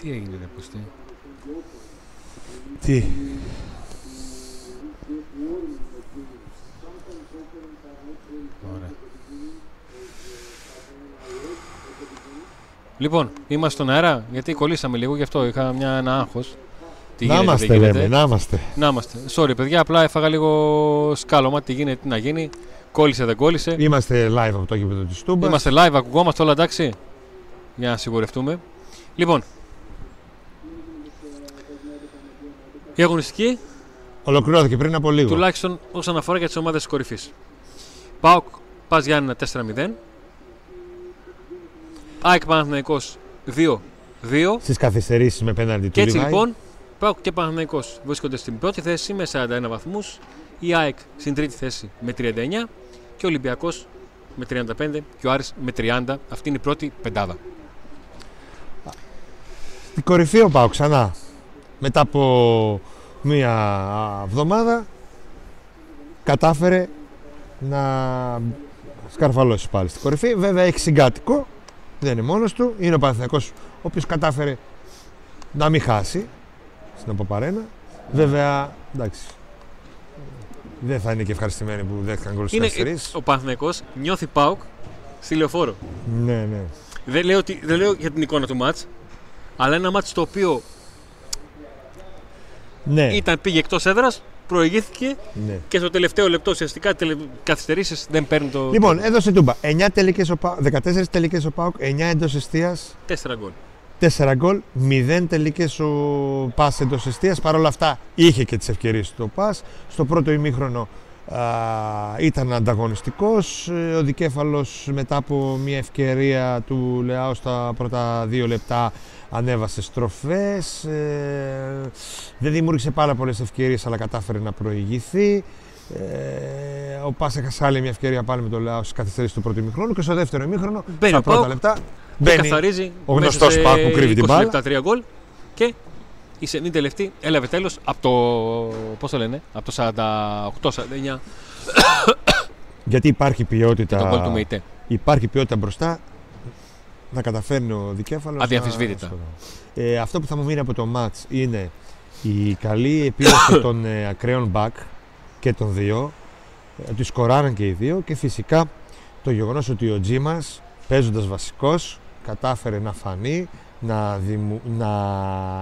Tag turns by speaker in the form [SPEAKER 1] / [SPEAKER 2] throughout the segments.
[SPEAKER 1] Τι έγινε, ρε Κωστή.
[SPEAKER 2] Τι;
[SPEAKER 1] Ωραία. Λοιπόν, είμαστε στον αέρα, γιατί κολλήσαμε λίγο, γι' αυτό είχα μια, ένα άγχος. Τι
[SPEAKER 2] να
[SPEAKER 1] γίνεται,
[SPEAKER 2] είμαστε,
[SPEAKER 1] δεν γίνεται.
[SPEAKER 2] λέμε, να είμαστε.
[SPEAKER 1] Να είμαστε. Sorry, παιδιά, απλά έφαγα λίγο σκάλωμα. Τι γίνεται, τι να γίνει. Κόλλησε, δεν κόλλησε.
[SPEAKER 2] Είμαστε live από το γήπεδο της Τούμπας.
[SPEAKER 1] Είμαστε live, ακουγόμαστε όλα εντάξει. Για να σιγουρευτούμε. Λοιπόν. Η αγωνιστική,
[SPEAKER 2] Ολοκληρώθηκε πριν από λίγο.
[SPEAKER 1] τουλάχιστον όσον αφορά για τις ομάδες της κορυφής. Πάοκ, Πας Γιάννενα 4-0. ΑΕΚ Παναθηναϊκός 2-2.
[SPEAKER 2] Στις καθυστερήσεις με πέναντι του
[SPEAKER 1] Και έτσι
[SPEAKER 2] Λιβάη.
[SPEAKER 1] λοιπόν, Πάοκ και Παναθηναϊκός βρίσκονται στην πρώτη θέση με 41 βαθμούς. Η ΑΕΚ στην τρίτη θέση με 39 και ο Ολυμπιακός με 35 και ο Άρης με 30. Αυτή είναι η πρώτη πεντάδα.
[SPEAKER 2] Στην κορυφή ο Πάο ξανά. Μετά από μία εβδομάδα κατάφερε να σκαρφαλώσει πάλι στην κορυφή. Βέβαια έχει συγκάτοικο, δεν είναι μόνος του. Είναι ο Παναθηναϊκός ο οποίος κατάφερε να μην χάσει στην Αποπαρένα. Βέβαια, εντάξει, δεν θα είναι και ευχαριστημένοι που δέχτηκαν γκολ στις
[SPEAKER 1] Είναι,
[SPEAKER 2] καθυστερήσεις.
[SPEAKER 1] ο Παναθηναϊκός νιώθει Πάοκ στη λεωφόρο.
[SPEAKER 2] Ναι, ναι.
[SPEAKER 1] Δεν λέω, ότι, δεν λέω για την εικόνα του μάτς, αλλά ένα μάτς το οποίο
[SPEAKER 2] Ναι,
[SPEAKER 1] ήταν, πήγε εκτός έδρας, προηγήθηκε
[SPEAKER 2] ναι.
[SPEAKER 1] και στο τελευταίο λεπτό ουσιαστικά τελε, καθυστερήσεις δεν παίρνει το
[SPEAKER 2] Λοιπόν, έδωσε τούμπα. 9 τελικές ο Πάοκ, 14 τελικές ο Πάοκ, 9 εντός εστίας,
[SPEAKER 1] 4 γκολ.
[SPEAKER 2] 4 γκολ, 0 τελικές ο Πας εντός εστίας. Παρ' όλα αυτά είχε και τις ευκαιρίες του ο Πας. Στο πρώτο ημίχρονο α, ήταν ανταγωνιστικός. Ε, Ο Δικέφαλος μετά από μια ευκαιρία του Λεάου στα πρώτα δύο λεπτά ανέβασε στροφές. Ε, δεν δημιούργησε πάρα πολλές ευκαιρίες αλλά κατάφερε να προηγηθεί. Ε, ο Πας έχασε άλλη μια ευκαιρία πάλι με τον Λεάου στις καθυστερήσεις του πρώτου ημίχρονου και στο δεύτερο ημίχρονο,
[SPEAKER 1] Μπαίνει
[SPEAKER 2] στα
[SPEAKER 1] ο
[SPEAKER 2] πρώτα
[SPEAKER 1] Πάοκ
[SPEAKER 2] λεπτά,
[SPEAKER 1] Και
[SPEAKER 2] μπαίνει
[SPEAKER 1] καθαρίζει
[SPEAKER 2] ο
[SPEAKER 1] μέσα
[SPEAKER 2] γνωστός
[SPEAKER 1] σε
[SPEAKER 2] Πάοκ που κρύβει την
[SPEAKER 1] 20
[SPEAKER 2] μπάλα.
[SPEAKER 1] λεπτά 3 γκολ και η σενή τελευταία έλαβε τέλος από το, πώς το λένε, από το 48-49
[SPEAKER 2] γιατί υπάρχει
[SPEAKER 1] και τον γκολ του
[SPEAKER 2] ποιότητα,
[SPEAKER 1] ΜΕΙΤΕ.
[SPEAKER 2] υπάρχει ποιότητα μπροστά να καταφέρνει ο δικέφαλος
[SPEAKER 1] Αδιαμφισβήτητα.
[SPEAKER 2] να- Ε, αυτό που θα μου μείνει από το μάτς είναι η καλή επίδοση των ε, ακραίων μπακ και των δύο ε, ότι σκοράραν και οι δύο και φυσικά το γεγονός ότι ο Τζίμας παίζοντας βασικός κατάφερε να φανεί να, δημου- να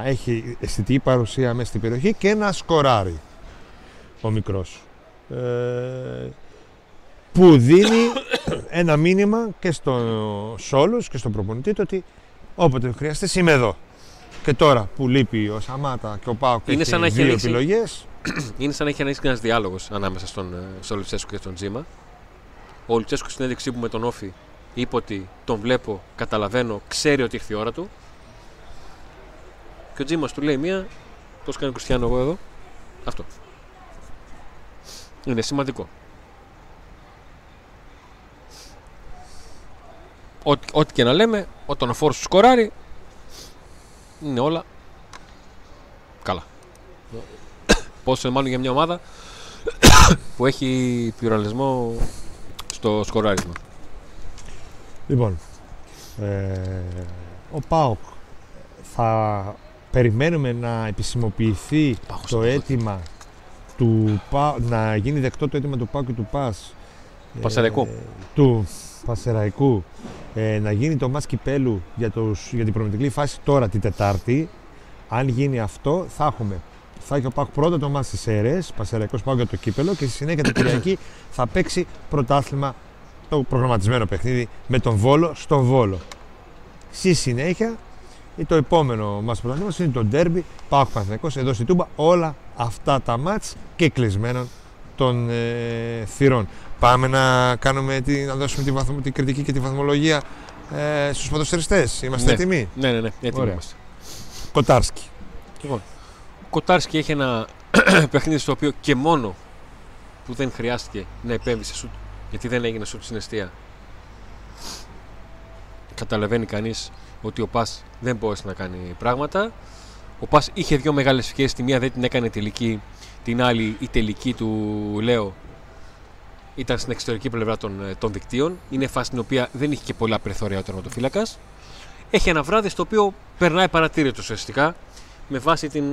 [SPEAKER 2] έχει αισθητική παρουσία μέσα στην περιοχή και να σκοράρει ο μικρός. Ε, που δίνει ένα μήνυμα και στους όλους και στον προπονητή του ότι όποτε χρειαστείς είμαι εδώ. Και τώρα που λείπει ο Σαμάτα και ο Πάοκ
[SPEAKER 1] Είναι
[SPEAKER 2] έχει
[SPEAKER 1] σαν να έχει
[SPEAKER 2] δύο
[SPEAKER 1] ανοίξει-
[SPEAKER 2] επιλογές.
[SPEAKER 1] Είναι σαν να έχει ανοίξει ένας διάλογος ανάμεσα στον, ε, στον Λουτσέσκου και στον Τζίμα. Ο Λουτσέσκου στην έδειξή που με τον Όφη είπε ότι τον βλέπω, καταλαβαίνω, ξέρει ότι ήρθε η ώρα του. Και ο Τζίμα του λέει μία, πώς κάνει ο Κριστιανό εγώ εδώ. Αυτό. Είναι σημαντικό. Ό,τι, ό,τι και να λέμε, όταν ο φόρος σου σκοράρει, είναι όλα καλά. Πόσο μάλλον για μια ομάδα που έχει πλουραλισμό στο σκοράρισμα.
[SPEAKER 2] Λοιπόν, ε, ο ΠΑΟΚ θα περιμένουμε να επισημοποιηθεί
[SPEAKER 1] Πάω
[SPEAKER 2] το
[SPEAKER 1] στο
[SPEAKER 2] αίτημα του ΠΑ, να γίνει δεκτό το αίτημα του ΠΑΟΚ και του ΠΑΣ
[SPEAKER 1] Πασεραϊκού.
[SPEAKER 2] ε, του Πασεραϊκού ε, να γίνει το μάτς κυπέλου για, τους, για την προμηθευτική φάση τώρα την Τετάρτη αν γίνει αυτό θα έχουμε θα έχει ο ΠΑΟΚ πρώτα το μάτς στις αίρες Πασεραϊκός ΠΑΟΚ για το κύπελο και στη συνέχεια την Κυριακή θα παίξει πρωτάθλημα το προγραμματισμένο παιχνίδι με τον Βόλο στον Βόλο. Στη συνέχεια το επόμενο μας πρωταθλήμα είναι το ντέρμπι Πάοκ Παναθηναϊκός εδώ στη Τούμπα όλα αυτά τα μάτς και κλεισμένων των ε, θυρών. Πάμε να, κάνουμε τη, να δώσουμε τη, βαθμο, τη κριτική και τη βαθμολογία ε, στους ποδοσφαιριστές. Είμαστε
[SPEAKER 1] Ναι.
[SPEAKER 2] έτοιμοι;
[SPEAKER 1] Ναι, ναι, ναι, έτοιμοι
[SPEAKER 2] Ωραία.
[SPEAKER 1] είμαστε.
[SPEAKER 2] Κοτάρσκι.
[SPEAKER 1] Λοιπόν, ο Κοτάρσκι έχει ένα παιχνίδι στο οποίο και μόνο που δεν χρειάστηκε να επέμβει σε σουτ, γιατί δεν έγινε σουτ στην αιστεία. Καταλαβαίνει κανείς ότι ο Πας δεν μπόρεσε να κάνει πράγματα. Ο Πας είχε δύο μεγάλες ευκαιρίες, τη μία δεν την έκανε τελική, Την άλλη, η τελική του Λέο ήταν στην εξωτερική πλευρά των, ε, των δικτύων. Είναι φάση στην οποία δεν είχε και πολλά περιθώρια ο τερματοφύλακας. Έχει ένα βράδυ στο οποίο περνάει παρατήρητος ουσιαστικά με βάση την,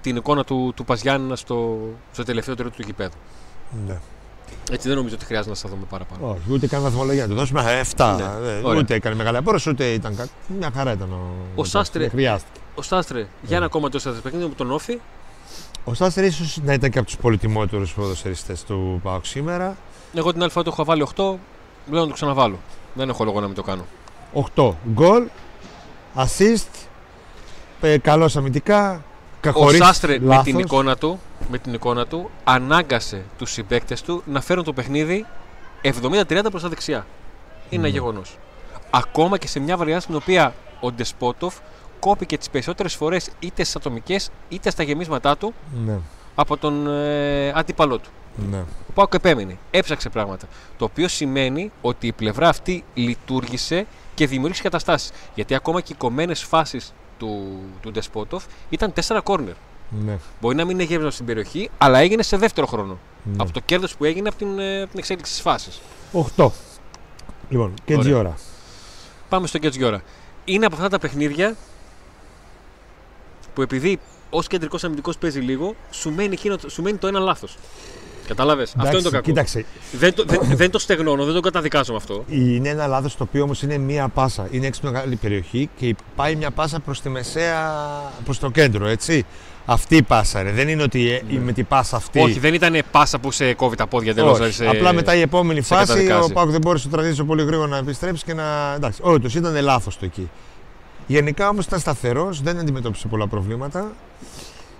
[SPEAKER 1] την εικόνα του, του Παζιάννα στο, στο τελευταίο τρίτο του γηπέδου.
[SPEAKER 2] Ναι.
[SPEAKER 1] Έτσι δεν νομίζω ότι χρειάζεται να σας δούμε παραπάνω.
[SPEAKER 2] Όχι, ούτε καν βαθμολογία. Να του δώσουμε 7.
[SPEAKER 1] Ναι,
[SPEAKER 2] Ε,
[SPEAKER 1] ωραία.
[SPEAKER 2] ούτε έκανε μεγάλη απόρρωση, ούτε ήταν κάτι. Μια χαρά ήταν ο.
[SPEAKER 1] Ο Σάστρε-
[SPEAKER 2] Δεν χρειάστηκε.
[SPEAKER 1] Ο Στάστρε, για ένα ακόμα τόσο παιχνίδι με τον Όφη.
[SPEAKER 2] Ο Σάστρε ίσως να ήταν και από τους πολυτιμότερους ποδοσφαιριστές του ΠΑΟΚ σήμερα.
[SPEAKER 1] Εγώ την αλφα του έχω βάλει 8. Λέω να το ξαναβάλω. Δεν έχω λόγο να μην το κάνω.
[SPEAKER 2] 8 γκολ, assist, ε, καλός αμυντικά. κα-
[SPEAKER 1] Ο
[SPEAKER 2] χωρίς
[SPEAKER 1] Σάστρε με
[SPEAKER 2] λάθος.
[SPEAKER 1] την, εικόνα του, με την εικόνα του ανάγκασε τους συμπαίκτες του να φέρουν το παιχνίδι 70-30 προς τα δεξιά. Είναι ένα
[SPEAKER 2] Ναι.
[SPEAKER 1] γεγονός. Ακόμα και σε μια βαριά στην οποία ο Ντεσπότοφ κόπηκε τις περισσότερες φορές είτε στις ατομικές είτε στα γεμίσματά του
[SPEAKER 2] Ναι,
[SPEAKER 1] από τον ε, αντίπαλό του.
[SPEAKER 2] ναι.
[SPEAKER 1] Ο Πάοκ επέμεινε, έψαξε πράγματα. Το οποίο σημαίνει ότι η πλευρά αυτή λειτουργήσε και δημιούργησε καταστάσεις. Γιατί ακόμα και οι κομμένες φάσεις του, του Ντεσπότοφ ήταν 4 κόρνερ.
[SPEAKER 2] Ναι,
[SPEAKER 1] Μπορεί να μην έγινε στην περιοχή, αλλά έγινε σε δεύτερο χρόνο.
[SPEAKER 2] ναι.
[SPEAKER 1] Από το κέρδος που έγινε από την, ε, από την εξέλιξη της φάσης.
[SPEAKER 2] 8. Λοιπόν, και έτσι
[SPEAKER 1] Ωραία.
[SPEAKER 2] ώρα.
[SPEAKER 1] Πάμε στο Κετζιόρα. Είναι από αυτά τα παιχνίδια που επειδή ως κεντρικός αμυντικός παίζει λίγο, σου μένει, εκείνο, σου μένει το ένα λάθος. Κατάλαβε. Αυτό είναι το
[SPEAKER 2] Εντάξει,
[SPEAKER 1] κακό.
[SPEAKER 2] Κοίταξε,
[SPEAKER 1] Δεν, το, δεν, δεν το στεγνώνω, δεν το καταδικάζω με αυτό.
[SPEAKER 2] είναι ένα λάθος το οποίο όμως είναι μία πάσα. Είναι έξω από μεγάλη περιοχή και πάει μια πάσα προς τη μεσαία, προς το κέντρο, έτσι. Αυτή η πάσα, ρε. Δεν είναι ότι ε, με την πάσα αυτή.
[SPEAKER 1] Όχι, δεν ήταν πάσα που σε κόβει τα πόδια εντελώ.
[SPEAKER 2] Όχι. Απλά μετά η επόμενη
[SPEAKER 1] σε
[SPEAKER 2] φάση
[SPEAKER 1] καταδικάζει.
[SPEAKER 2] ο Πάκου δεν μπόρεσε το τραβήξει πολύ γρήγορα να επιστρέψει και να. Εντάξει, όντως ήταν λάθος το εκεί. Γενικά όμως ήταν σταθερός, δεν αντιμετώπισε πολλά προβλήματα.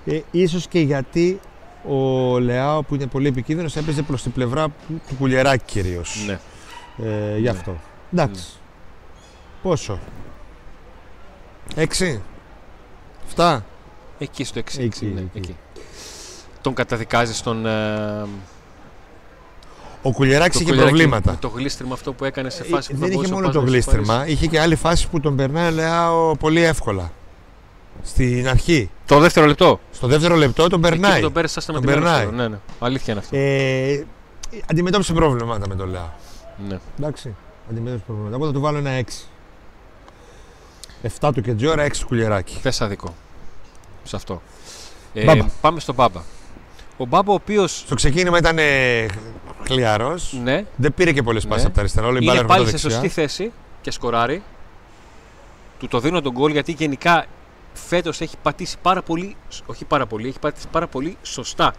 [SPEAKER 2] Ε, ίσως και γιατί ο Λεάο που είναι πολύ επικίνδυνος έπαιζε προς την πλευρά του του Κουλιεράκη κυρίως.
[SPEAKER 1] Ναι.
[SPEAKER 2] Ε, γι' αυτό. Εντάξει. Πόσο; Έξι; Εφτά;
[SPEAKER 1] Εκεί στο 6.
[SPEAKER 2] Εκεί,
[SPEAKER 1] ναι,
[SPEAKER 2] εκεί.
[SPEAKER 1] εκεί. Τον καταδικάζεις στον. ε,
[SPEAKER 2] Ο Κουλιεράκη
[SPEAKER 1] το
[SPEAKER 2] είχε
[SPEAKER 1] κουλιαράκι
[SPEAKER 2] προβλήματα.
[SPEAKER 1] με Το γλίστριμα αυτό που έκανε σε
[SPEAKER 2] Ε,
[SPEAKER 1] φάση που θα
[SPEAKER 2] δεν είχε
[SPEAKER 1] μπορούσε
[SPEAKER 2] μόνο
[SPEAKER 1] ο
[SPEAKER 2] το
[SPEAKER 1] Πάζος να
[SPEAKER 2] γλίστριμα,
[SPEAKER 1] πάρει.
[SPEAKER 2] είχε και άλλη φάση που τον περνάει ο Λεάο πολύ εύκολα. Στην αρχή.
[SPEAKER 1] Το δεύτερο λεπτό.
[SPEAKER 2] Στο δεύτερο λεπτό τον
[SPEAKER 1] Εκεί
[SPEAKER 2] περνάει.
[SPEAKER 1] που τον πέρασε στα
[SPEAKER 2] Τον
[SPEAKER 1] σταματημένο
[SPEAKER 2] περνάει.
[SPEAKER 1] χώρο. Ναι, ναι. Αλήθεια είναι αυτό.
[SPEAKER 2] Ε, αντιμετώπισε προβλήματα με τον Λεάο.
[SPEAKER 1] Ναι.
[SPEAKER 2] Εντάξει. Αντιμετώπισε προβλήματα. Εγώ θα του βάλω ένα 6. 7 του Κεντζόρα, 6 του Κουλιεράκη.
[SPEAKER 1] Θες αδικό. Σε αυτό. Ε,
[SPEAKER 2] Μπάμπα.
[SPEAKER 1] πάμε στον Μπάμπα. Ο Μπάμπα ο οποίο.
[SPEAKER 2] Στο ξεκίνημα ήταν χλιαρός.
[SPEAKER 1] Ναι,
[SPEAKER 2] Δεν πήρε και πολλές
[SPEAKER 1] Ναι.
[SPEAKER 2] πάσεις από τα αριστερά. Όλη η μπάλα
[SPEAKER 1] είναι
[SPEAKER 2] έρχονταν
[SPEAKER 1] πάλι σε
[SPEAKER 2] δεξιά.
[SPEAKER 1] σωστή θέση και σκοράρει. Του το δίνω τον γκολ γιατί γενικά φέτος έχει πατήσει πάρα πολύ, όχι πάρα πολύ, έχει πατήσει πάρα πολύ σωστά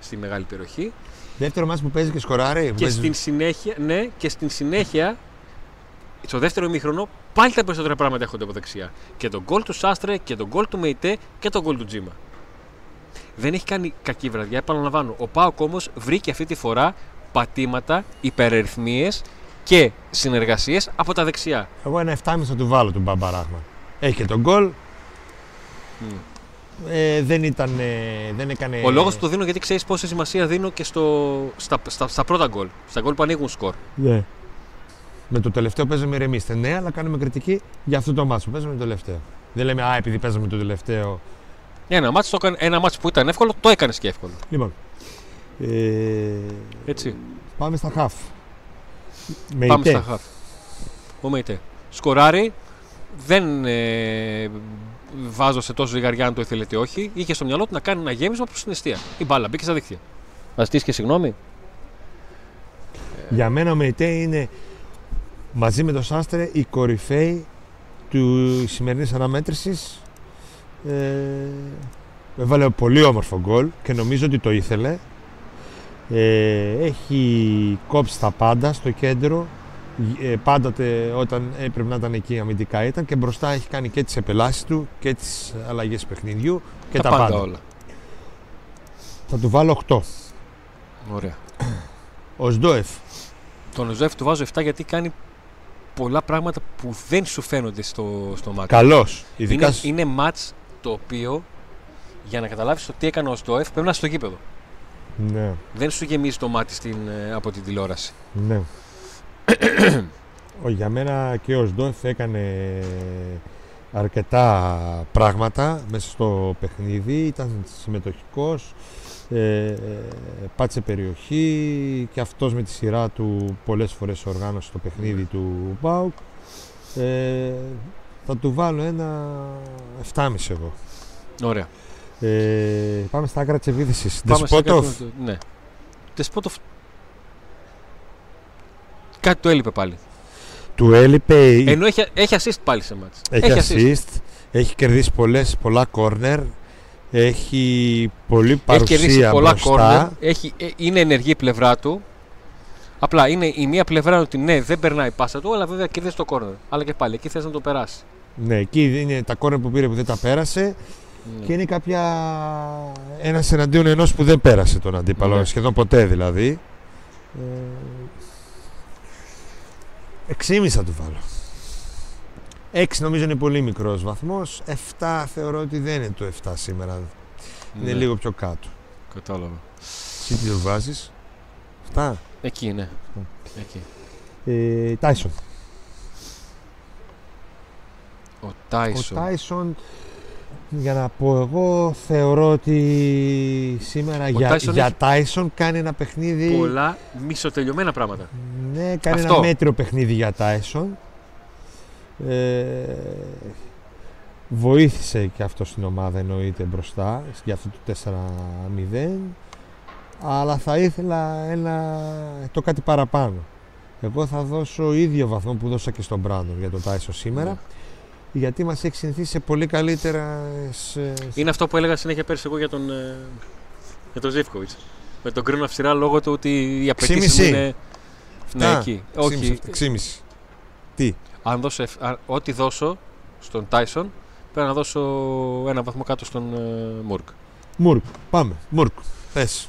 [SPEAKER 1] στη μεγάλη περιοχή.
[SPEAKER 2] Δεύτερο μάτς που παίζει και σκοράρει. που
[SPEAKER 1] Και
[SPEAKER 2] παίζει-
[SPEAKER 1] στην συνέχεια, ναι, και στην συνέχεια, στο δεύτερο ημίχρονο, πάλι τα περισσότερα πράγματα έρχονται από δεξιά. Και τον γκολ του Σάστρε και τον γκολ του Μεϊτέ και τον γκολ του Τζίμα. Δεν έχει κάνει κακή βραδιά, επαναλαμβάνω. Ο Πάοκ όμως βρήκε αυτή τη φορά πατήματα, υπερερυθμίες και συνεργασίες από τα δεξιά.
[SPEAKER 2] Εγώ ένα 7,5 θα του βάλω τον Μπαμπαράχμα. Έχει και τον γκολ. Ε, δεν ήταν. ε, δεν έκανε.
[SPEAKER 1] Ο λόγος που το δίνω γιατί ξέρεις πόση σημασία δίνω και στο, στα, στα, στα πρώτα γκολ. Στα γκολ που ανοίγουν σκορ.
[SPEAKER 2] Ναι. Με το τελευταίο παίζαμε ηρεμήστε. Ναι, αλλά κάνουμε κριτική για αυτό το μάτσο που παίζαμε το τελευταίο. Δεν λέμε Α, επειδή παίζαμε το τελευταίο.
[SPEAKER 1] Ένα μάτς, το έκανε- ένα μάτς που ήταν εύκολο, το έκανες και εύκολο.
[SPEAKER 2] Λοιπόν. Ε,
[SPEAKER 1] Έτσι.
[SPEAKER 2] πάμε στα χαφ. Με
[SPEAKER 1] Πάμε
[SPEAKER 2] ητέ.
[SPEAKER 1] στα χαφ. Ο Μεϊτέ. Σκοράρει. Δεν ε, βάζω σε τόσο ζυγαριά αν το ήθελε ή όχι. Είχε στο μυαλό του να κάνει ένα γέμισμα προς την αιστεία. Η μπάλα μπήκε στα δίχτυα. Να ζητήσει και συγγνώμη.
[SPEAKER 2] Για μένα ο Μεϊτέ είναι μαζί με τον Σάστρε η κορυφαίοι του σημερινής αναμέτρησης. Ε, έβαλε πολύ όμορφο γκολ και νομίζω ότι το ήθελε. Ε, έχει κόψει τα πάντα στο κέντρο. Ε, πάντοτε όταν έπρεπε να ήταν εκεί αμυντικά ήταν και μπροστά έχει κάνει και τις επελάσεις του και τις αλλαγές παιχνιδιού και τα, πάντα.
[SPEAKER 1] όλα.
[SPEAKER 2] Θα του βάλω 8.
[SPEAKER 1] Ωραία.
[SPEAKER 2] Ο Σντόεφ.
[SPEAKER 1] Τον Ζωέφ του βάζω 7 γιατί κάνει πολλά πράγματα που δεν σου φαίνονται στο, στο μάτι.
[SPEAKER 2] Καλός. Ειδικά
[SPEAKER 1] Είναι,
[SPEAKER 2] σ-
[SPEAKER 1] είναι μάτς το οποίο για να καταλάβεις το τι έκανε ο Ζωέφ πρέπει να είσαι στο γήπεδο.
[SPEAKER 2] Ναι,
[SPEAKER 1] Δεν σου γεμίζει το μάτι στην, ε, από την τηλεόραση.
[SPEAKER 2] Ναι. Ο, για μένα και ο Σντόεφ έκανε αρκετά πράγματα μέσα στο παιχνίδι, ήταν συμμετοχικός, ε, πάτησε περιοχή και αυτός με τη σειρά του πολλές φορές οργάνωσε το παιχνίδι του ΠΑΟΚ. Ε, θα του βάλω ένα 7,5 εγώ.
[SPEAKER 1] Ωραία.
[SPEAKER 2] Ε, πάμε στα άκρα της επίθεσης.
[SPEAKER 1] Πάμε σε
[SPEAKER 2] Δεσπότοφ.
[SPEAKER 1] κάτι- Ναι. Δεσπότοφ. Κάτι του έλειπε πάλι.
[SPEAKER 2] Του έλειπε,
[SPEAKER 1] Ενώ έχει, έχει assist πάλι σε μάτς.
[SPEAKER 2] έχει assist, έχει κερδίσει πολλές, πολλά corner, έχει πολλή
[SPEAKER 1] Έχει
[SPEAKER 2] παρουσία
[SPEAKER 1] κερδίσει πολλά
[SPEAKER 2] μπροστά.
[SPEAKER 1] corner. Έχει, ε, είναι ενεργή η πλευρά του. Απλά είναι η μία πλευρά ότι ναι, δεν περνάει η πάσα του, αλλά βέβαια κερδίζει το corner. Αλλά και πάλι εκεί θες να το περάσει.
[SPEAKER 2] Ναι, εκεί είναι τα corner που πήρε που δεν τα πέρασε
[SPEAKER 1] Ναι.
[SPEAKER 2] και είναι κάποια ένας εναντίον ενός που δεν πέρασε τον αντίπαλο,
[SPEAKER 1] Ναι.
[SPEAKER 2] σχεδόν ποτέ δηλαδή. Ε, 6,5 θα του βάλω. 6 νομίζω είναι πολύ μικρός βαθμός. 7 θεωρώ ότι δεν είναι το 7 σήμερα. Είναι
[SPEAKER 1] Ναι,
[SPEAKER 2] λίγο πιο κάτω.
[SPEAKER 1] Κατάλαβα.
[SPEAKER 2] Εσύ τι το βάζεις; 7.
[SPEAKER 1] Εκεί, ναι. Εκεί.
[SPEAKER 2] Ε, Tyson.
[SPEAKER 1] Ο
[SPEAKER 2] Ο
[SPEAKER 1] Τάισον.
[SPEAKER 2] Tyson, για να πω εγώ, θεωρώ ότι σήμερα για,
[SPEAKER 1] Tyson
[SPEAKER 2] για Tyson κάνει ένα παιχνίδι...
[SPEAKER 1] Πολλά μισοτελειωμένα πράγματα.
[SPEAKER 2] Ναι, κάνει
[SPEAKER 1] Αυτό.
[SPEAKER 2] ένα μέτριο παιχνίδι για Tyson. Ε, βοήθησε και αυτό στην ομάδα εννοείται μπροστά για αυτό το 4-0 αλλά θα ήθελα ένα, το κάτι παραπάνω. Εγώ θα δώσω ίδιο βαθμό που δώσα και στον Μπράντον για τον Tyson σήμερα
[SPEAKER 1] Ναι.
[SPEAKER 2] γιατί μας έχει συνηθίσει σε πολύ καλύτερα σε,
[SPEAKER 1] Είναι αυτό που έλεγα συνέχεια πέρσι εγώ για τον, ε, για τον Ζήφκοβιτς. Με τον κρίνω αυστηρά λόγω του ότι οι απαιτήσεις
[SPEAKER 2] 6,5.
[SPEAKER 1] είναι. Ναι,
[SPEAKER 2] Φτά.
[SPEAKER 1] εκεί.
[SPEAKER 2] 6,5,
[SPEAKER 1] Όχι.
[SPEAKER 2] 6,5. Τι,
[SPEAKER 1] Αν δώσω, εφ- αν- ό,τι δώσω στον Τάισον, πρέπει να δώσω ένα βαθμό κάτω στον ε, Μουρκ.
[SPEAKER 2] Μουρκ, πάμε, Μουρκ, πες.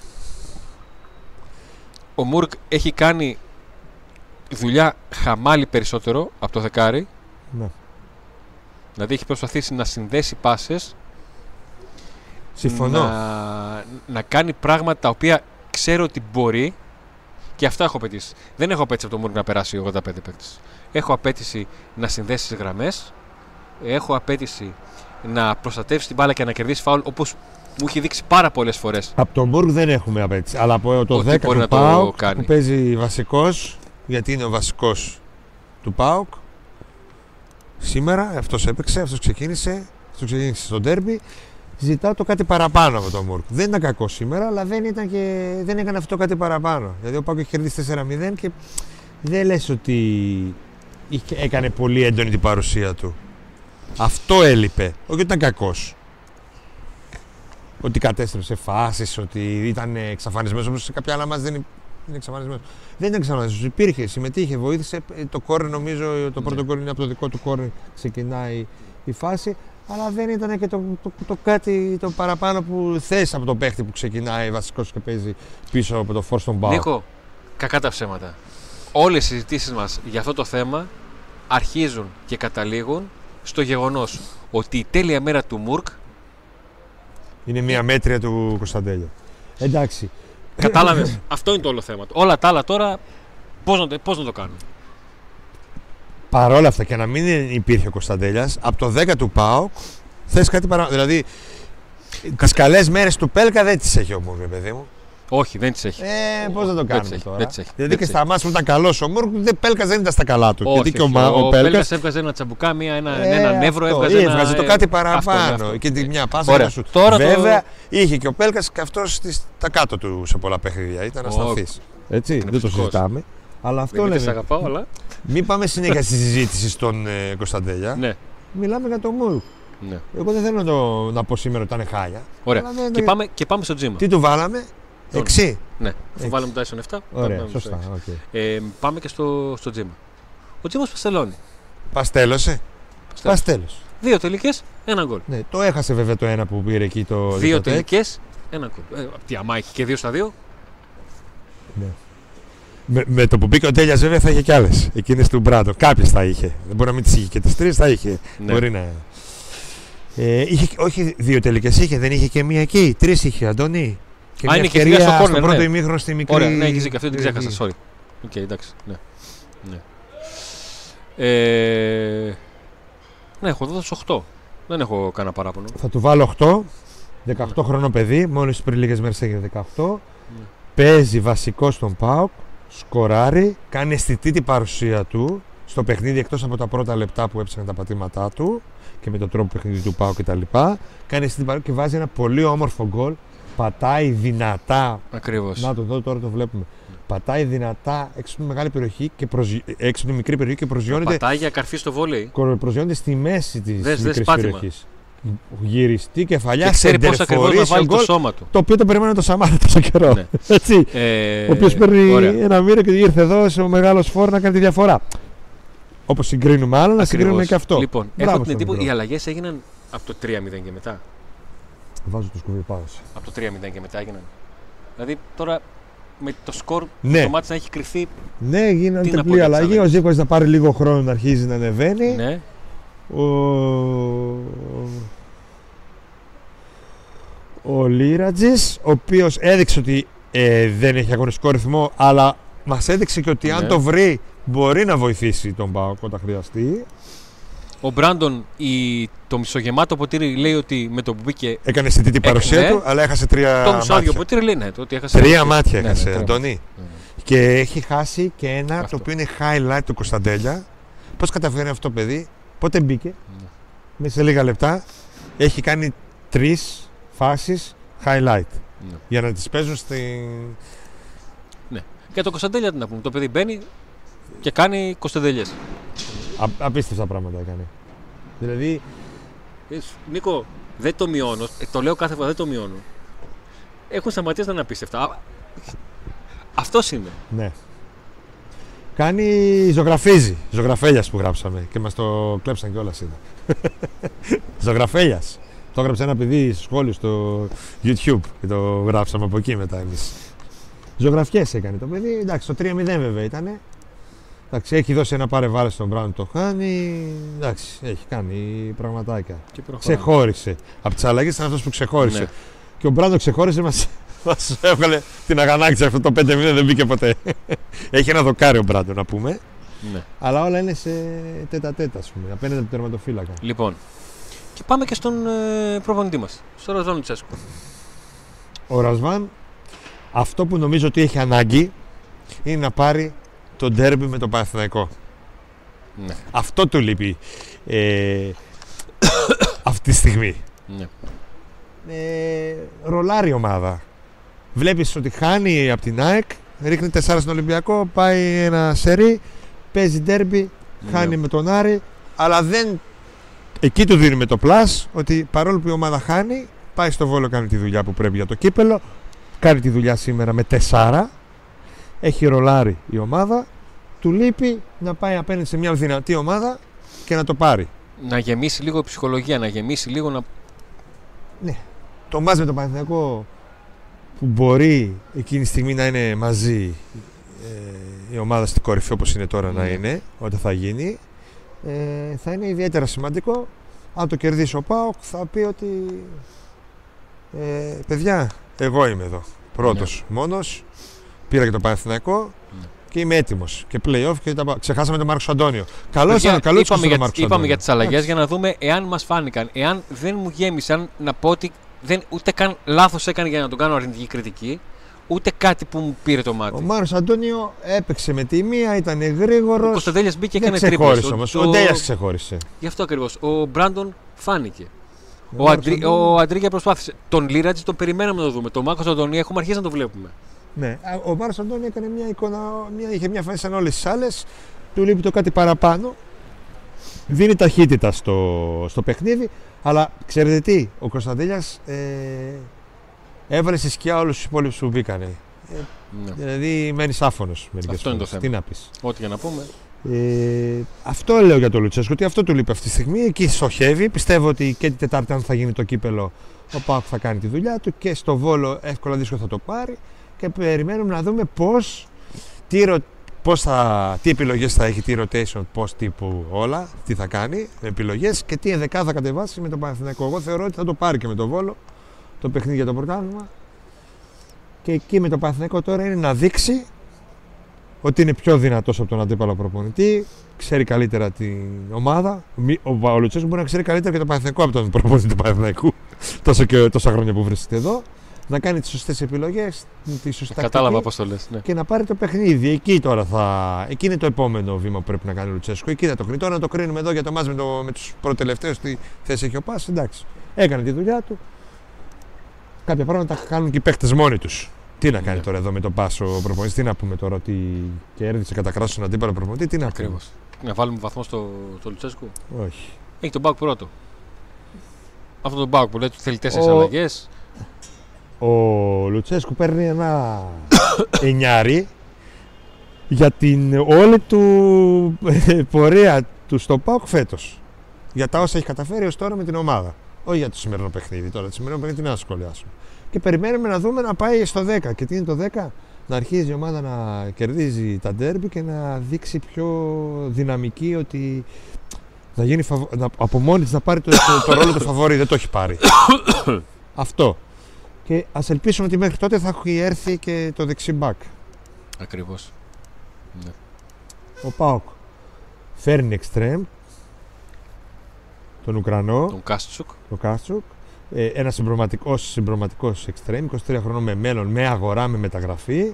[SPEAKER 1] Ο Μουρκ έχει κάνει δουλειά χαμάλι περισσότερο από το δεκάρι.
[SPEAKER 2] Ναι.
[SPEAKER 1] Δηλαδή έχει προσπαθήσει να συνδέσει πάσες
[SPEAKER 2] Συμφωνώ.
[SPEAKER 1] να, να κάνει πράγματα τα οποία ξέρω ότι μπορεί και αυτά έχω απαιτήσει. Δεν έχω απέτηση από το Μούρκ να περάσει 85 παίκτες. Έχω απέτηση να συνδέσει τις γραμμές. Έχω απέτηση να προστατεύσει την μπάλα και να κερδίσει φάουλ όπως μου έχει δείξει πάρα πολλές φορές.
[SPEAKER 2] Από τον Μπουργκ δεν έχουμε απέτηση. Αλλά από το
[SPEAKER 1] Ότι
[SPEAKER 2] 10
[SPEAKER 1] μπορεί
[SPEAKER 2] του
[SPEAKER 1] να το
[SPEAKER 2] ΠΑΟΚ
[SPEAKER 1] κάνει.
[SPEAKER 2] που παίζει βασικός, γιατί είναι ο βασικός του ΠΑΟΚ. Σήμερα αυτός έπαιξε, αυτός ξεκίνησε, αυτός ξεκίνησε στο ντέρμπι. Ζητάω το κάτι παραπάνω από τον Μουρκ. Δεν ήταν κακό σήμερα, αλλά δεν, ήταν και, δεν έκανε αυτό κάτι παραπάνω. Δηλαδή ο ΠΑΟΚ έχει κερδίσει 4-0 και δεν λες ότι είχε- έκανε πολύ έντονη την παρουσία του. Αυτό έλειπε. Όχι ότι ήταν κακός ότι κατέστρεψε φάσεις, ότι ήταν εξαφανισμένος. Όπω σε κάποια άλλα μα δεν είναι εξαφανισμένος. Δεν ήταν εξαφανισμένο. Υπήρχε, συμμετείχε, βοήθησε. Ε, Το κόρνερ, νομίζω, το πρώτο κόρνερ είναι από το δικό του κόρνερ. Ξεκινάει η φάση. Αλλά δεν ήταν και το, το, το κάτι το παραπάνω που θες από τον παίχτη που ξεκινάει βασικός και παίζει πίσω από το φόρ στον Πάο.
[SPEAKER 1] Νίκο, κακά τα ψέματα. Όλες οι συζητήσεις μας για αυτό το θέμα αρχίζουν και καταλήγουν στο γεγονός ότι η τέλεια μέρα του Μουρκ
[SPEAKER 2] Είναι μια μέτρια του Κωνσταντέλια. Εντάξει.
[SPEAKER 1] Κατάλαβες. Αυτό είναι το όλο θέμα. Όλα τα άλλα τώρα πώς να, το- πώς να το κάνουν;
[SPEAKER 2] Παρόλα αυτά και να μην υπήρχε ο Κωνσταντέλιας, από το 10 του ΠΑΟΚ θες κάτι παραπάνω. Δηλαδή, τις καλές μέρες του Πέλκα δεν τις έχει ο Μουρκ, παιδί μου.
[SPEAKER 1] Όχι, δεν τις έχει.
[SPEAKER 2] Ε, πώς να το
[SPEAKER 1] Δεν
[SPEAKER 2] κάνουμε
[SPEAKER 1] τις έχει,
[SPEAKER 2] τώρα;
[SPEAKER 1] δεν τις έχει,
[SPEAKER 2] Δηλαδή
[SPEAKER 1] δεν
[SPEAKER 2] και
[SPEAKER 1] τις
[SPEAKER 2] στα μάτια που ήταν καλός ο Μουρκ, δεν Πέλκας δεν ήταν στα καλά του.
[SPEAKER 1] Όχι,
[SPEAKER 2] Γιατί και ο,
[SPEAKER 1] όχι.
[SPEAKER 2] Μα- ο,
[SPEAKER 1] ο
[SPEAKER 2] Πέλκας.
[SPEAKER 1] Πέλκας έβγαζε ένα τσαμπουκά, μία, ένα,
[SPEAKER 2] Ε,
[SPEAKER 1] ένα νεύρο,
[SPEAKER 2] αυτό,
[SPEAKER 1] έβγαζε ένα.
[SPEAKER 2] έβγαζε το
[SPEAKER 1] ε,
[SPEAKER 2] κάτι
[SPEAKER 1] αυτό,
[SPEAKER 2] παραπάνω
[SPEAKER 1] ναι, αυτό.
[SPEAKER 2] και τη μια πάσα
[SPEAKER 1] Ωραία.
[SPEAKER 2] ένα σουτ.
[SPEAKER 1] Τώρα το-
[SPEAKER 2] Βέβαια είχε και ο Πέλκας και αυτός τα κάτω του σε πολλά παιχνίδια. Ήταν
[SPEAKER 1] Ο-
[SPEAKER 2] ασταθής. Έτσι,
[SPEAKER 1] είναι
[SPEAKER 2] δεν το
[SPEAKER 1] φυσικός.
[SPEAKER 2] συζητάμε. Αλλά αυτό
[SPEAKER 1] Δεν σε
[SPEAKER 2] λέμε.
[SPEAKER 1] αγαπάω, αλλά.
[SPEAKER 2] Μην πάμε συνέχεια στη συζήτηση στον ε, Κωνσταντέλια.
[SPEAKER 1] ναι,
[SPEAKER 2] Μιλάμε για το Μουρκ.
[SPEAKER 1] ναι.
[SPEAKER 2] Εγώ δεν θέλω να, το, να πω σήμερα ότι ήταν χάλια.
[SPEAKER 1] Ωραία.
[SPEAKER 2] Αλλά δεν-
[SPEAKER 1] Και πάμε, και πάμε στο τζίμα.
[SPEAKER 2] Τι του βάλαμε,
[SPEAKER 1] Τον.
[SPEAKER 2] 6.
[SPEAKER 1] Ναι, αφού
[SPEAKER 2] Έξι.
[SPEAKER 1] βάλουμε το Tyson 7.
[SPEAKER 2] Ωραία,
[SPEAKER 1] πάμε στο
[SPEAKER 2] σωστά.
[SPEAKER 1] έξι.
[SPEAKER 2] οκ.
[SPEAKER 1] Ε, πάμε και στο, στο τζίμα. Ο τζίμας Παστελώνει.
[SPEAKER 2] Παστέλωσε. Παστέλο.
[SPEAKER 1] Δύο τελικές, ένα γκολ.
[SPEAKER 2] Ναι, το έχασε βέβαια το ένα που πήρε εκεί το.
[SPEAKER 1] Δύο
[SPEAKER 2] δικοτέκ.
[SPEAKER 1] τελικές, ένα γκολ. Ε, τι αμά έχει και δύο στα δύο.
[SPEAKER 2] Με, με το που μπήκε ο Τέλεια βέβαια θα είχε κι άλλες. Εκείνες του Μπράντο. Κάποιες θα είχε. Δεν μπορεί να μην τις είχε και τις τρεις, θα είχε.
[SPEAKER 1] Ναι.
[SPEAKER 2] Μπορεί να. Ε, είχε, όχι δύο τελικές είχε, δεν είχε και μία εκεί. Τρεις είχε, Αντώνη. Και
[SPEAKER 1] Α,
[SPEAKER 2] μια
[SPEAKER 1] είναι και
[SPEAKER 2] ευκαιρία
[SPEAKER 1] τρία στο
[SPEAKER 2] στο
[SPEAKER 1] corner,
[SPEAKER 2] πρώτο
[SPEAKER 1] ναι.
[SPEAKER 2] ημίχρονο στη μικρή.
[SPEAKER 1] Ωραία, ναι, έχεις δίκιο. Αυτό την
[SPEAKER 2] περιοχή.
[SPEAKER 1] ξέχασα. Sorry. Οκ, εντάξει. Ναι. ναι. Ε, Ναι, έχω δώσει 8. Δεν έχω κανένα παράπονο.
[SPEAKER 2] Θα του βάλω 8. 18 χρονών παιδί, μόλις πριν λίγες μέρες έγινε 18. Παίζει βασικό στον ΠΑΟΚ, σκοράρει, κάνει αισθητή την παρουσία του στο παιχνίδι εκτός από τα πρώτα λεπτά που έψαχνε τα πατήματά του και με τον τρόπο παιχνίδι του ΠΑΟΚ κτλ. Κάνει αισθητή παρουσία και βάζει ένα πολύ όμορφο γκολ. Πατάει δυνατά.
[SPEAKER 1] Ακριβώς.
[SPEAKER 2] Να το δω, τώρα το βλέπουμε. Πατάει δυνατά έξω από τη μεγάλη περιοχή και προσγει... έξω από τη μικρή περιοχή και προσγειώνεται,
[SPEAKER 1] Πατάει για καρφί στο βόλεϊ.
[SPEAKER 2] προσγειώνεται στη μέση της
[SPEAKER 1] Δες, δες
[SPEAKER 2] μικρής
[SPEAKER 1] πάτημα.
[SPEAKER 2] περιοχής. Γυριστή κεφαλιά,
[SPEAKER 1] Και ξέρει πώ ακριβώς να
[SPEAKER 2] σεντερφορή,
[SPEAKER 1] βάλει το
[SPEAKER 2] γκολ,
[SPEAKER 1] σώμα του.
[SPEAKER 2] το οποίο το περιμένει το Σαμάρα τόσο καιρό.
[SPEAKER 1] Ναι.
[SPEAKER 2] Έτσι.
[SPEAKER 1] Ε,
[SPEAKER 2] ο οποίος παίρνει
[SPEAKER 1] ωραία.
[SPEAKER 2] ένα μοίρα και ήρθε εδώ σε ο μεγάλο φόρο να κάνει τη διαφορά. Όπως συγκρίνουμε άλλο, να
[SPEAKER 1] Ακριβώς.
[SPEAKER 2] συγκρίνουμε και αυτό.
[SPEAKER 1] Λοιπόν,
[SPEAKER 2] Μπράβο
[SPEAKER 1] έχω την
[SPEAKER 2] στον
[SPEAKER 1] εντύπωση
[SPEAKER 2] μικρό.
[SPEAKER 1] οι αλλαγές έγιναν από το 3-0 και μετά.
[SPEAKER 2] Βάζω το σκουβί πάνω. σε.
[SPEAKER 1] Από το 3-0 και μετά έγιναν. Δηλαδή τώρα με το σκορ
[SPEAKER 2] Ναι.
[SPEAKER 1] το μάτι να έχει κρυφθεί.
[SPEAKER 2] Ναι, γίνανε
[SPEAKER 1] Τι να πω
[SPEAKER 2] τριπλή
[SPEAKER 1] για τις
[SPEAKER 2] αλλαγή. Ο
[SPEAKER 1] αλλαγές.
[SPEAKER 2] Ζήκο να πάρει λίγο χρόνο να αρχίζει να ανεβαίνει.
[SPEAKER 1] Ναι.
[SPEAKER 2] Ο... ο Λίρατζης, ο οποίος έδειξε ότι ε, δεν έχει αγωνιστικό ρυθμό, αλλά μας έδειξε και ότι αν
[SPEAKER 1] Ναι.
[SPEAKER 2] το βρει μπορεί να βοηθήσει τον Πάοκ όταν χρειαστεί.
[SPEAKER 1] Ο Μπράντον, η, το μισογεμάτο ποτήρι λέει ότι με το που μπήκε.
[SPEAKER 2] Έκανε αισθητή την παρουσία
[SPEAKER 1] ναι.
[SPEAKER 2] του, αλλά έχασε τρία
[SPEAKER 1] Το μισοάδιο
[SPEAKER 2] μάτια.
[SPEAKER 1] ποτήρι λέει ναι, το ότι έχασε.
[SPEAKER 2] Τρία μάτια
[SPEAKER 1] Ναι,
[SPEAKER 2] έχασε,
[SPEAKER 1] ναι, τρία
[SPEAKER 2] Αντώνη.
[SPEAKER 1] Ναι.
[SPEAKER 2] Και έχει χάσει και ένα
[SPEAKER 1] Αυτό.
[SPEAKER 2] το οποίο είναι highlight του Κωνσταντέλια. Πώς καταφέρει αυτό το παιδί, πότε μπήκε,
[SPEAKER 1] Ναι.
[SPEAKER 2] μέσα σε λίγα λεπτά, έχει κάνει τρεις φάσεις highlight.
[SPEAKER 1] Ναι.
[SPEAKER 2] για να τις παίζουν στην...
[SPEAKER 1] Και το Κωνσταντέλια τι να πούμε. Το παιδί μπαίνει και κάνει κοστεντελιέ.
[SPEAKER 2] Α, απίστευτα πράγματα έκανε. Δηλαδή,
[SPEAKER 1] Νίκο, δεν το μειώνω. Ε, το λέω κάθε φορά, δεν το μειώνω. Έχουν σταματήσει να είναι απίστευτα. Αυτός είναι.
[SPEAKER 2] ναι. Κάνει, ζωγραφίζει. Ζωγραφέλιας που γράψαμε και μας το κλέψαν κιόλας είδα. ζωγραφέλιας. Το έγραψε ένα παιδί στο σχόλιο στο YouTube και το γράψαμε από εκεί μετά εμείς. Ζωγραφιές έκανε το παιδί. Εντάξει, το 3-0 βέβαια ήταν. Εντάξει, έχει δώσει ένα πάρε βάλε στον Μπράουν το χάνει. Εντάξει, έχει κάνει πραγματάκια.
[SPEAKER 1] Και προχωράμε.
[SPEAKER 2] Ξεχώρισε. Από τις αλλαγές ήταν αυτός που ξεχώρισε.
[SPEAKER 1] Ναι.
[SPEAKER 2] Και ο Μπράντο ξεχώρισε, μα μας έβγαλε την αγανάκτηση. Αυτό το 5-0 δεν μπήκε ποτέ. Έχει ένα δοκάρι ο Μπράντο να πούμε.
[SPEAKER 1] Ναι.
[SPEAKER 2] Αλλά όλα είναι σε τέτα τέτα, ας πούμε, απέναντι από τον τερματοφύλακα.
[SPEAKER 1] Λοιπόν. Και πάμε και στον ε, προπονητή μας, στον Ροζόν Τσέσκο.
[SPEAKER 2] Ο Ρασβάν, αυτό που νομίζω ότι έχει ανάγκη είναι να πάρει το ντέρμπι με το Παναθηναϊκό.
[SPEAKER 1] Ναι.
[SPEAKER 2] Αυτό του λείπει ε, αυτή τη στιγμή.
[SPEAKER 1] ναι.
[SPEAKER 2] ε, ρολάρει η ομάδα. Βλέπεις ότι χάνει από την ΑΕΚ, ρίχνει 4 στον Ολυμπιακό, πάει ένα σερί, παίζει ντέρμπι, χάνει
[SPEAKER 1] Ναι.
[SPEAKER 2] με τον Άρη, αλλά δεν. Εκεί του δίνουμε το πλάς ότι παρόλο που η ομάδα χάνει, πάει στο βόλο, κάνει τη δουλειά που πρέπει για το κύπελο, κάνει τη δουλειά σήμερα με 4, έχει ρολάρει η ομάδα, του λείπει να πάει απέναντι σε μια δυνατή ομάδα και να το πάρει.
[SPEAKER 1] Να γεμίσει λίγο η ψυχολογία, να γεμίσει λίγο να.
[SPEAKER 2] το μάτς με τον Παναθηναϊκό που μπορεί εκείνη τη στιγμή να είναι μαζί ε, η ομάδα στην κορυφή όπως είναι τώρα να
[SPEAKER 1] Ναι.
[SPEAKER 2] είναι όταν θα γίνει ε, θα είναι ιδιαίτερα σημαντικό αν το κερδίσει ο ΠΑΟΚ θα πει ότι ε, παιδιά εγώ είμαι εδώ πρώτος μόνος πήρα και το Παναθηναϊκό
[SPEAKER 1] Ναι.
[SPEAKER 2] και είμαι έτοιμος και play-off και τα... πα- ξεχάσαμε τον Μάρκος Αντώνιο καλό
[SPEAKER 1] Παιδιά,
[SPEAKER 2] ήταν καλό
[SPEAKER 1] είπαμε,
[SPEAKER 2] τον
[SPEAKER 1] για,
[SPEAKER 2] Μάρκος
[SPEAKER 1] είπαμε
[SPEAKER 2] Αντώνιο.
[SPEAKER 1] για τις αλλαγές
[SPEAKER 2] Εντάξει.
[SPEAKER 1] για να δούμε εάν μας φάνηκαν. Εάν δεν μου γέμισαν να πω ότι δεν, ούτε καν λάθος έκανε για να τον κάνω αρνητική κριτική, ούτε κάτι που μου πήρε το μάτι.
[SPEAKER 2] ο Μάρκος Αντώνιο έπαιξε με τη μία, ήταν γρήγορος
[SPEAKER 1] Ο Κωνσταντέλιας μπήκε και
[SPEAKER 2] Δεν
[SPEAKER 1] έκανε τρίπλες.
[SPEAKER 2] ξεχώρισε όμως. Ο Ντέιας ξεχώρισε.
[SPEAKER 1] Γι' αυτό ακριβώς. Ο Μπράντον φάνηκε. Ο,
[SPEAKER 2] Μάρκος
[SPEAKER 1] Αντρί,
[SPEAKER 2] Αντώνιο-
[SPEAKER 1] ο Αντρίγια προσπάθησε. Τον Λίρατζη τον περιμέναμε να το δούμε. Τον Μάκο Αντωνία έχουμε αρχίσει να το βλέπουμε.
[SPEAKER 2] Ναι, Α, ο Μάρος Αντώνη έκανε μια εικόνα, μια, είχε μια φάση σαν όλες τις άλλες. Του λείπει το κάτι παραπάνω. Δίνει ταχύτητα στο, στο παιχνίδι. Αλλά ξέρετε τι, ο Κωνσταντέλια ε, έβαλε στη σκιά όλους τους υπόλοιπους που μπήκανε.
[SPEAKER 1] Ναι.
[SPEAKER 2] Δηλαδή μένει άφωνος μερικές
[SPEAKER 1] Αυτό είναι το
[SPEAKER 2] φορές.
[SPEAKER 1] θέμα.
[SPEAKER 2] Τι να πεις.
[SPEAKER 1] Ό,τι για να πούμε.
[SPEAKER 2] Ε, αυτό λέω για τον Λουτσέσκο, ότι αυτό του λείπει αυτή τη στιγμή. Εκεί στοχεύει. Πιστεύω ότι και την Τετάρτη, αν θα γίνει το κύπελο, ο Πάοκ θα κάνει τη δουλειά του και στο Βόλο εύκολα δύσκολα θα το πάρει. Και περιμένουμε να δούμε πώς, τι, ρο- πώς θα, τι επιλογές θα έχει, τι rotation, πώς τύπου όλα, τι θα κάνει με επιλογές και τι ενδεκά θα κατεβάσει με τον Παναθηναϊκό. Εγώ θεωρώ ότι θα το πάρει και με τον Βόλο το παιχνίδι για το πρωτάθλημα. Και εκεί με τον Παναθηναϊκό τώρα είναι να δείξει ότι είναι πιο δυνατός από τον αντίπαλο προπονητή, ξέρει καλύτερα την ομάδα. Μη- Ο, ο Λουτσέσκου μπορεί να ξέρει καλύτερα και το Παναθηναϊκό από τον προπονητή του Παναθηναϊκού τόσο και τόσα χρόνια που βρίσκεται εδώ. Να κάνει τις σωστές επιλογές, τη σωστή
[SPEAKER 1] Κατάλαβα
[SPEAKER 2] τακτική
[SPEAKER 1] πώς το λες. Ναι.
[SPEAKER 2] και να πάρει το παιχνίδι. Εκεί τώρα θα. Εκεί είναι το επόμενο βήμα που πρέπει να κάνει ο Λουτσέσκου. Εκεί θα το κρίνει. Τώρα να το κρίνουμε εδώ για το μάτς με, το, με τους προτελευταίους, τι θέση έχει ο Πας, εντάξει. Έκανε τη δουλειά του. Κάποια πράγματα τα κάνουν και οι παίχτε μόνοι τους. Τι να κάνει
[SPEAKER 1] Ναι.
[SPEAKER 2] τώρα εδώ με τον Πάσο ο προπονητής, τι να πούμε τώρα ότι κέρδισε κατά κράτο τον αντίπαλο προπονητή, τι να πούμε.
[SPEAKER 1] Ακριβώ. Να βάλουμε βαθμό στο, στο Λουτσέσκου;
[SPEAKER 2] Όχι.
[SPEAKER 1] Έχει τον Μπάουκ πρώτο. Αυτό τον Μπάουκ που λέει ότι θέλει τέσσερις
[SPEAKER 2] Ο-
[SPEAKER 1] αλλαγές.
[SPEAKER 2] Ο Λουτσέσκου παίρνει ένα εννιάρι για την όλη του ε, πορεία του στο ΠΑΟΚ φέτος. Για τα όσα έχει καταφέρει ως τώρα με την ομάδα. Όχι για το σημερινό παιχνίδι τώρα. Το σημερινό παιχνίδι τι να σχολιάσουμε. Και περιμένουμε να δούμε να πάει στο 10. Και τι είναι το 10? Να αρχίζει η ομάδα να κερδίζει τα ντέρμπι και να δείξει πιο δυναμική ότι να γίνει φαβο- να, από μόνη της να πάρει το, το, το ρόλο του φαβόρη. Δεν το έχει πάρει. Αυτό. Και ας ελπίσουμε ότι μέχρι τότε θα έχει έρθει και το δεξί μπακ.
[SPEAKER 1] Ακριβώς. Ναι.
[SPEAKER 2] Ο Πάοκ φέρνει εξτρέμ τον Ουκρανό,
[SPEAKER 1] Τον Κάστσουκ.
[SPEAKER 2] τον Κάστσουκ. Ε, ένα συμπροματικό συμπροματικός εξτρέμ, 23 χρονών με μέλλον, με αγορά, με μεταγραφή.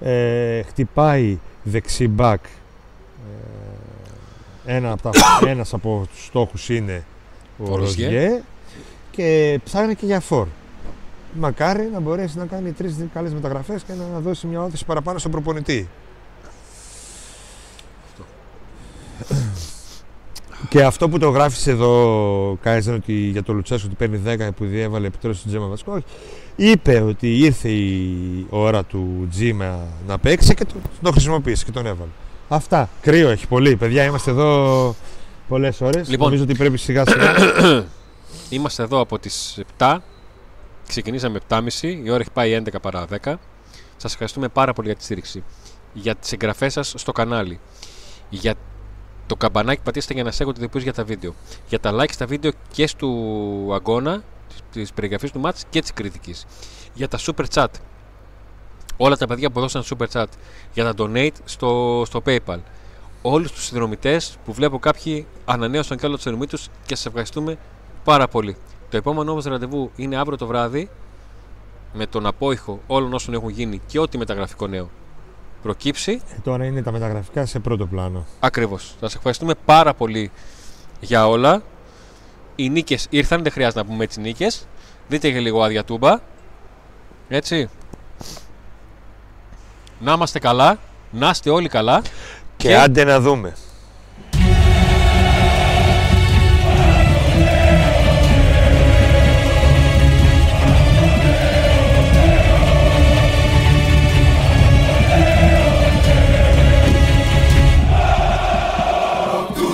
[SPEAKER 2] Ε, χτυπάει δεξί μπακ. Ε, ένα από τα, ένας από τους στόχους είναι ο,
[SPEAKER 1] Ο Ροζιέ.
[SPEAKER 2] Ροζιέ και ψάχνει και για φόρ. Μακάρι να μπορέσει να κάνει τρεις καλές μεταγραφές και να δώσει μια όθηση παραπάνω στον προπονητή. Και αυτό που το γράφεις εδώ, Κάιζερ, ότι για το Λουτσέσκο ότι παίρνει 10 που διέβαλε επιτέλους τον Τζέμα Βασικό, όχι. Είπε ότι ήρθε η ώρα του Τζίμα να παίξει και τον, τον χρησιμοποίησε και τον έβαλε. Αυτά. Κρύο έχει πολύ. Παιδιά, είμαστε εδώ πολλές ώρες.
[SPEAKER 1] Λοιπόν.
[SPEAKER 2] Νομίζω ότι πρέπει σιγά σιγά.
[SPEAKER 1] Είμαστε εδώ από τις 7. Ξεκινήσαμε 7.30. Η ώρα έχει πάει 11 παρά 10. Σας ευχαριστούμε πάρα πολύ για τη στήριξη. Για τις εγγραφές σας στο κανάλι. Για το καμπανάκι πατήστε για να σέγονται διπούς για τα βίντεο. Για τα like στα βίντεο και του αγώνα, της περιγραφής του μάτς και της κριτικής. Για τα super chat. Όλα τα παιδιά που δώσαν super chat. Για τα donate στο, στο PayPal. Όλους τους συνδρομητές που βλέπω κάποιοι ανανέωσαν και όλο το συνδρομή τους και σας ευχαριστούμε πάρα πολύ. Το επόμενο όμως ραντεβού είναι αύριο το βράδυ με τον απόϊχο όλων όσων έχουν γίνει και ό,τι μεταγραφικό νέο προκύψει.
[SPEAKER 2] Ε, Τώρα είναι τα μεταγραφικά σε πρώτο πλάνο.
[SPEAKER 1] Ακριβώς. Σας ευχαριστούμε πάρα πολύ για όλα. Οι νίκες ήρθαν, δεν χρειάζεται να πούμε έτσι νίκες. Δείτε και λίγο άδεια τούμπα. Έτσι. Να είμαστε καλά. Να είστε όλοι καλά.
[SPEAKER 2] Και, άντε να δούμε.